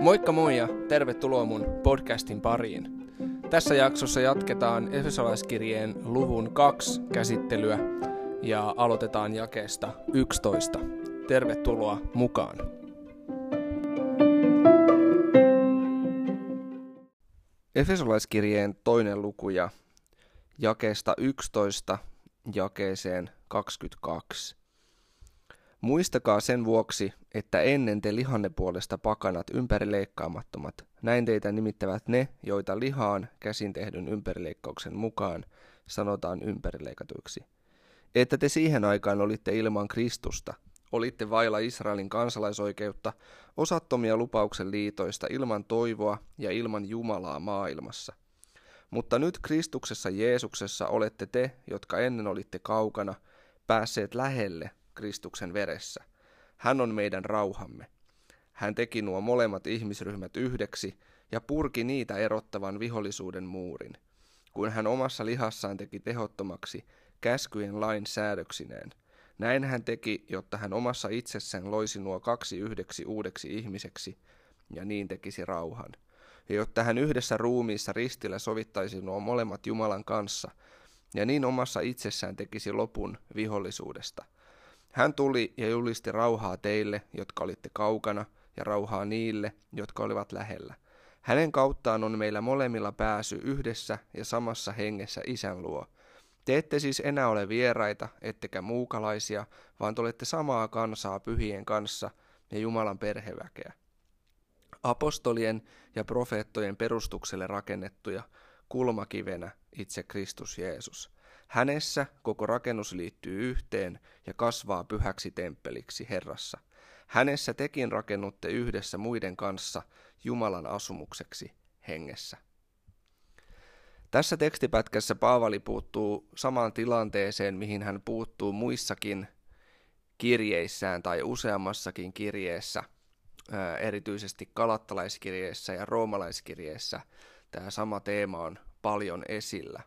Moikka moi ja tervetuloa mun podcastin pariin. Tässä jaksossa jatketaan Efesolaiskirjeen luvun 2 käsittelyä ja aloitetaan jakeesta 11. Tervetuloa mukaan. Efesolaiskirjeen toinen luku ja jakeesta 11 jakeeseen 22. Muistakaa sen vuoksi, että ennen te lihanne puolesta pakanat ympärileikkaamattomat, näin teitä nimittävät ne, joita lihaan käsin tehdyn ympärileikkauksen mukaan sanotaan ympärileikatuiksi. Että te siihen aikaan olitte ilman Kristusta, olitte vailla Israelin kansalaisoikeutta, osattomia lupauksen liitoista ilman toivoa ja ilman Jumalaa maailmassa. Mutta nyt Kristuksessa Jeesuksessa olette te, jotka ennen olitte kaukana, päässeet lähelle Kristuksen veressä. Hän on meidän rauhamme. Hän teki nuo molemmat ihmisryhmät yhdeksi ja purki niitä erottavan vihollisuuden muurin, kun hän omassa lihassaan teki tehottomaksi käskyjen lain säädöksineen. Näin hän teki, jotta hän omassa itsessään loisi nuo kaksi yhdeksi uudeksi ihmiseksi, ja niin tekisi rauhan. Ja jotta hän yhdessä ruumiissa ristillä sovittaisi nuo molemmat Jumalan kanssa, ja niin omassa itsessään tekisi lopun vihollisuudesta – hän tuli ja julisti rauhaa teille, jotka olitte kaukana, ja rauhaa niille, jotka olivat lähellä. Hänen kauttaan on meillä molemmilla pääsy yhdessä ja samassa hengessä isän luo. Te ette siis enää ole vieraita, ettekä muukalaisia, vaan te olette samaa kansaa pyhien kanssa ja Jumalan perheväkeä. Apostolien ja profeettojen perustukselle rakennettuja kulmakivenä itse Kristus Jeesus – Hänessä koko rakennus liittyy yhteen ja kasvaa pyhäksi temppeliksi Herrassa. Hänessä tekin rakennutte yhdessä muiden kanssa Jumalan asumukseksi hengessä. Tässä tekstipätkässä Paavali puuttuu samaan tilanteeseen, mihin hän puuttuu muissakin kirjeissään tai useammassakin kirjeessä, erityisesti kalattalaiskirjeessä ja roomalaiskirjeessä. Tämä sama teema on paljon esillä.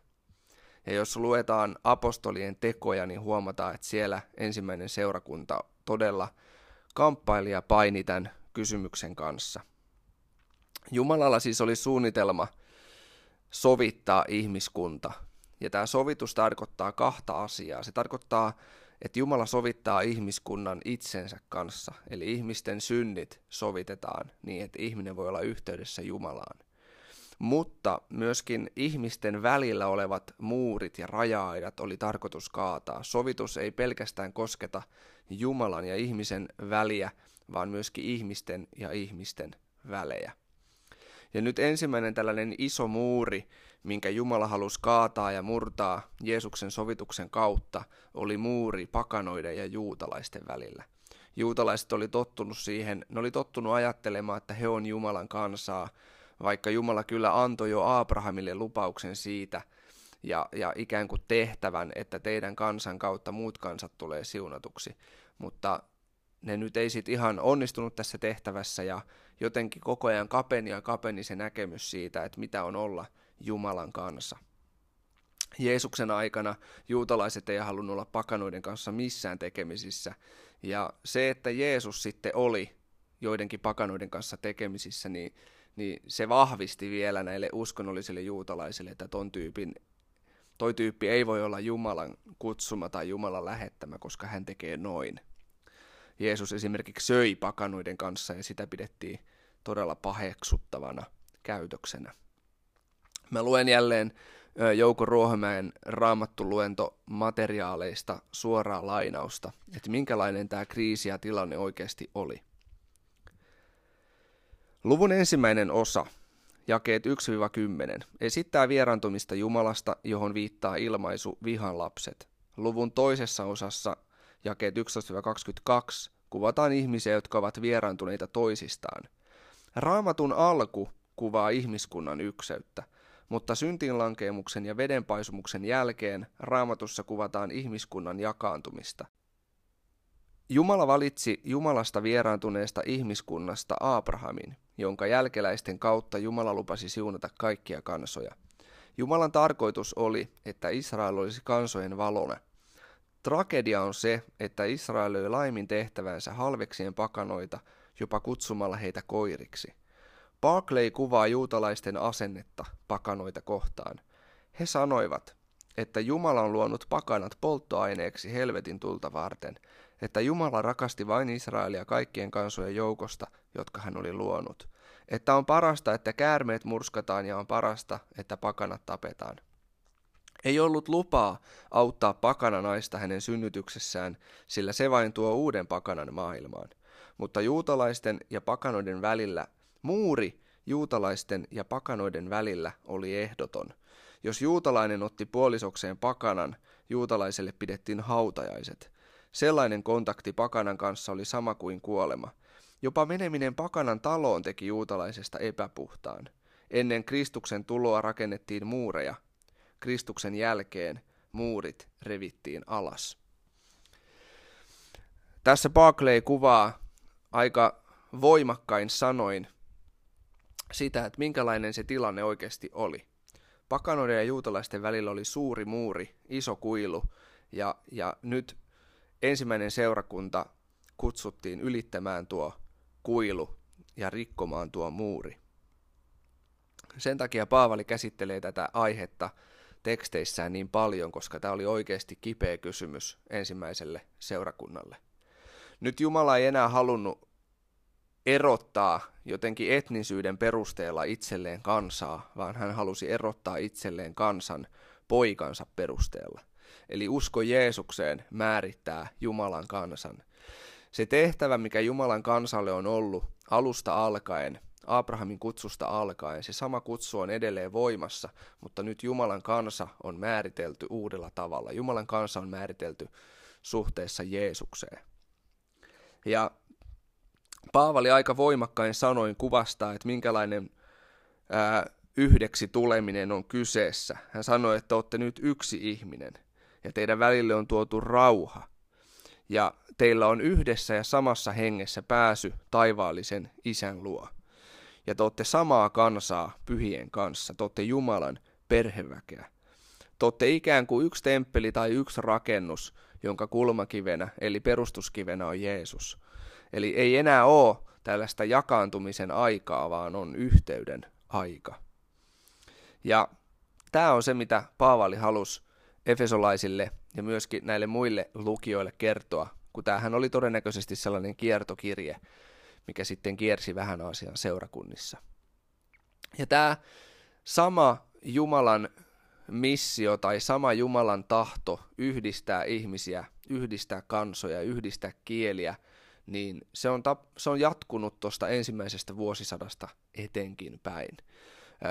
Ja jos luetaan apostolien tekoja, niin huomataan, että siellä ensimmäinen seurakunta todella kamppaili ja paini tämän kysymyksen kanssa. Jumalalla siis oli suunnitelma sovittaa ihmiskunta. Ja tämä sovitus tarkoittaa kahta asiaa. Se tarkoittaa, että Jumala sovittaa ihmiskunnan itsensä kanssa. Eli ihmisten synnit sovitetaan niin, että ihminen voi olla yhteydessä Jumalaan mutta myöskin ihmisten välillä olevat muurit ja raja-aidat oli tarkoitus kaataa. Sovitus ei pelkästään kosketa Jumalan ja ihmisen väliä, vaan myöskin ihmisten ja ihmisten välejä. Ja nyt ensimmäinen tällainen iso muuri, minkä Jumala halusi kaataa ja murtaa Jeesuksen sovituksen kautta, oli muuri pakanoiden ja juutalaisten välillä. Juutalaiset oli tottunut siihen, ne oli tottunut ajattelemaan, että he on Jumalan kansaa, vaikka Jumala kyllä antoi jo Abrahamille lupauksen siitä ja, ja ikään kuin tehtävän, että teidän kansan kautta muut kansat tulee siunatuksi. Mutta ne nyt ei sitten ihan onnistunut tässä tehtävässä ja jotenkin koko ajan kapeni ja kapeni se näkemys siitä, että mitä on olla Jumalan kanssa. Jeesuksen aikana juutalaiset ei halunnut olla pakanoiden kanssa missään tekemisissä. Ja se, että Jeesus sitten oli joidenkin pakanoiden kanssa tekemisissä, niin niin se vahvisti vielä näille uskonnollisille juutalaisille, että ton tyypin, toi tyyppi ei voi olla Jumalan kutsuma tai Jumalan lähettämä, koska hän tekee noin. Jeesus esimerkiksi söi pakanuiden kanssa ja sitä pidettiin todella paheksuttavana käytöksenä. Mä luen jälleen Jouko Ruohomäen luento materiaaleista suoraa lainausta, että minkälainen tämä kriisi ja tilanne oikeasti oli. Luvun ensimmäinen osa, jakeet 1-10, esittää vieraantumista Jumalasta, johon viittaa ilmaisu vihan lapset. Luvun toisessa osassa, jakeet 11-22, kuvataan ihmisiä, jotka ovat vieraantuneita toisistaan. Raamatun alku kuvaa ihmiskunnan ykseyttä, mutta syntinlankeemuksen ja vedenpaisumuksen jälkeen raamatussa kuvataan ihmiskunnan jakaantumista. Jumala valitsi Jumalasta vieraantuneesta ihmiskunnasta Abrahamin, jonka jälkeläisten kautta Jumala lupasi siunata kaikkia kansoja. Jumalan tarkoitus oli, että Israel olisi kansojen valona. Tragedia on se, että Israel löi laimin tehtävänsä halveksien pakanoita, jopa kutsumalla heitä koiriksi. Barclay kuvaa juutalaisten asennetta pakanoita kohtaan. He sanoivat, että Jumala on luonut pakanat polttoaineeksi helvetin tulta varten, että Jumala rakasti vain Israelia kaikkien kansojen joukosta, jotka hän oli luonut, että on parasta, että käärmeet murskataan ja on parasta, että pakanat tapetaan. Ei ollut lupaa auttaa pakana naista hänen synnytyksessään, sillä se vain tuo uuden pakanan maailmaan. Mutta juutalaisten ja pakanoiden välillä, muuri juutalaisten ja pakanoiden välillä oli ehdoton. Jos juutalainen otti puolisokseen pakanan, juutalaiselle pidettiin hautajaiset. Sellainen kontakti pakanan kanssa oli sama kuin kuolema. Jopa meneminen pakanan taloon teki juutalaisesta epäpuhtaan. Ennen Kristuksen tuloa rakennettiin muureja, Kristuksen jälkeen muurit revittiin alas. Tässä Barclay kuvaa aika voimakkain sanoin sitä, että minkälainen se tilanne oikeasti oli. Pakanoiden ja juutalaisten välillä oli suuri muuri, iso kuilu, ja, ja nyt ensimmäinen seurakunta kutsuttiin ylittämään tuo kuilu ja rikkomaan tuo muuri. Sen takia Paavali käsittelee tätä aihetta teksteissään niin paljon, koska tämä oli oikeasti kipeä kysymys ensimmäiselle seurakunnalle. Nyt Jumala ei enää halunnut erottaa jotenkin etnisyyden perusteella itselleen kansaa, vaan hän halusi erottaa itselleen kansan poikansa perusteella. Eli usko Jeesukseen määrittää Jumalan kansan. Se tehtävä, mikä Jumalan kansalle on ollut alusta alkaen, Abrahamin kutsusta alkaen. Se sama kutsu on edelleen voimassa, mutta nyt Jumalan kansa on määritelty uudella tavalla. Jumalan kansa on määritelty suhteessa Jeesukseen. Ja Paavali aika voimakkain sanoin kuvastaa, että minkälainen ää, yhdeksi tuleminen on kyseessä. Hän sanoi, että olette nyt yksi ihminen ja teidän välille on tuotu rauha. Ja teillä on yhdessä ja samassa hengessä pääsy taivaallisen isän luo ja te olette samaa kansaa pyhien kanssa, te olette Jumalan perheväkeä. Te olette ikään kuin yksi temppeli tai yksi rakennus, jonka kulmakivenä eli perustuskivenä on Jeesus. Eli ei enää ole tällaista jakaantumisen aikaa, vaan on yhteyden aika. Ja tämä on se, mitä Paavali halusi Efesolaisille ja myöskin näille muille lukijoille kertoa, kun tämähän oli todennäköisesti sellainen kiertokirje, mikä sitten kiersi vähän asian seurakunnissa. Ja tämä sama Jumalan missio tai sama Jumalan tahto yhdistää ihmisiä, yhdistää kansoja, yhdistää kieliä, niin se on, tap- se on jatkunut tuosta ensimmäisestä vuosisadasta etenkin päin.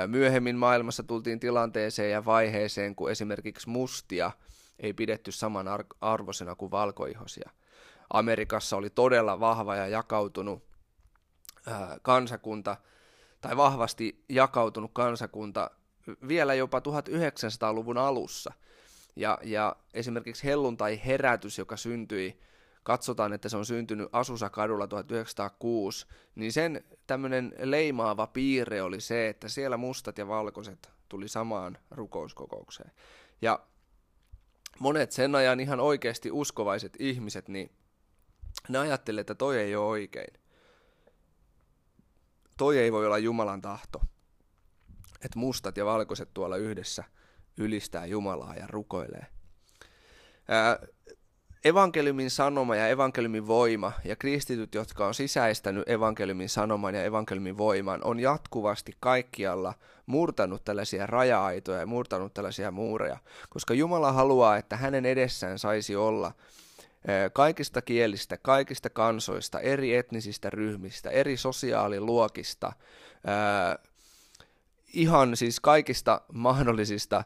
Myöhemmin maailmassa tultiin tilanteeseen ja vaiheeseen, kun esimerkiksi mustia ei pidetty saman arvoisena kuin valkoihosia. Amerikassa oli todella vahva ja jakautunut kansakunta tai vahvasti jakautunut kansakunta vielä jopa 1900-luvun alussa. Ja, ja esimerkiksi helluntai-herätys, joka syntyi, katsotaan, että se on syntynyt Asusa-kadulla 1906, niin sen tämmöinen leimaava piirre oli se, että siellä mustat ja valkoiset tuli samaan rukouskokoukseen. Ja monet sen ajan ihan oikeasti uskovaiset ihmiset, niin ne ajattelivat, että toi ei ole oikein toi ei voi olla Jumalan tahto. Että mustat ja valkoiset tuolla yhdessä ylistää Jumalaa ja rukoilee. Evankeliumin sanoma ja evankeliumin voima ja kristityt, jotka on sisäistänyt evankeliumin sanoman ja evankeliumin voiman, on jatkuvasti kaikkialla murtanut tällaisia raja-aitoja ja murtanut tällaisia muureja, koska Jumala haluaa, että hänen edessään saisi olla – kaikista kielistä, kaikista kansoista, eri etnisistä ryhmistä, eri sosiaaliluokista, ihan siis kaikista mahdollisista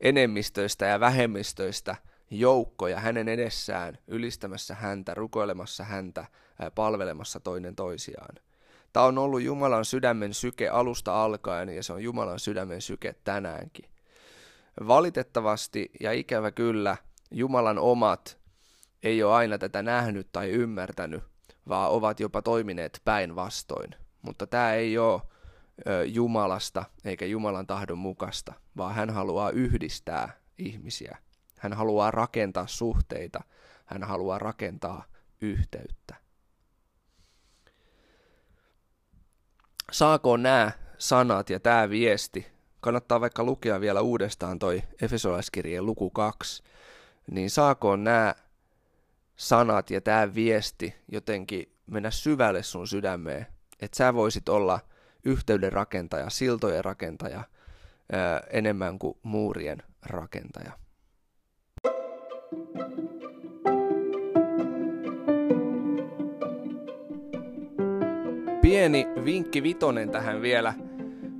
enemmistöistä ja vähemmistöistä joukkoja hänen edessään, ylistämässä häntä, rukoilemassa häntä, palvelemassa toinen toisiaan. Tämä on ollut Jumalan sydämen syke alusta alkaen ja se on Jumalan sydämen syke tänäänkin. Valitettavasti ja ikävä kyllä Jumalan omat ei ole aina tätä nähnyt tai ymmärtänyt, vaan ovat jopa toimineet päinvastoin. Mutta tämä ei ole Jumalasta eikä Jumalan tahdon mukasta, vaan hän haluaa yhdistää ihmisiä. Hän haluaa rakentaa suhteita. Hän haluaa rakentaa yhteyttä. Saako nämä sanat ja tämä viesti, kannattaa vaikka lukea vielä uudestaan toi Efesolaiskirjeen luku 2, niin saako nämä sanat ja tämä viesti jotenkin mennä syvälle sun sydämeen, että sä voisit olla yhteyden rakentaja, siltojen rakentaja, enemmän kuin muurien rakentaja. Pieni vinkki vitonen tähän vielä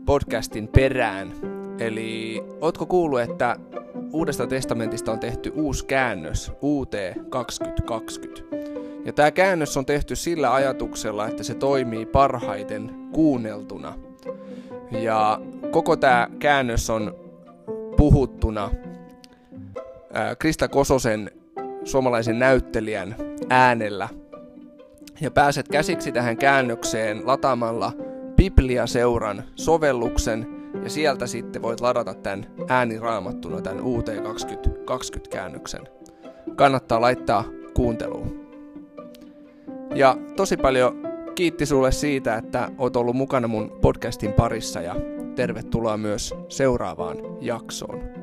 podcastin perään. Eli ootko kuullut, että Uudesta testamentista on tehty uusi käännös, UT 2020. Ja tämä käännös on tehty sillä ajatuksella, että se toimii parhaiten kuunneltuna. Ja koko tämä käännös on puhuttuna Krista Kososen suomalaisen näyttelijän äänellä. Ja pääset käsiksi tähän käännökseen lataamalla Biblia-seuran sovelluksen, ja sieltä sitten voit ladata tämän ääniraamattuna tämän UT2020-käännöksen. Kannattaa laittaa kuunteluun. Ja tosi paljon kiitti sulle siitä, että oot ollut mukana mun podcastin parissa ja tervetuloa myös seuraavaan jaksoon.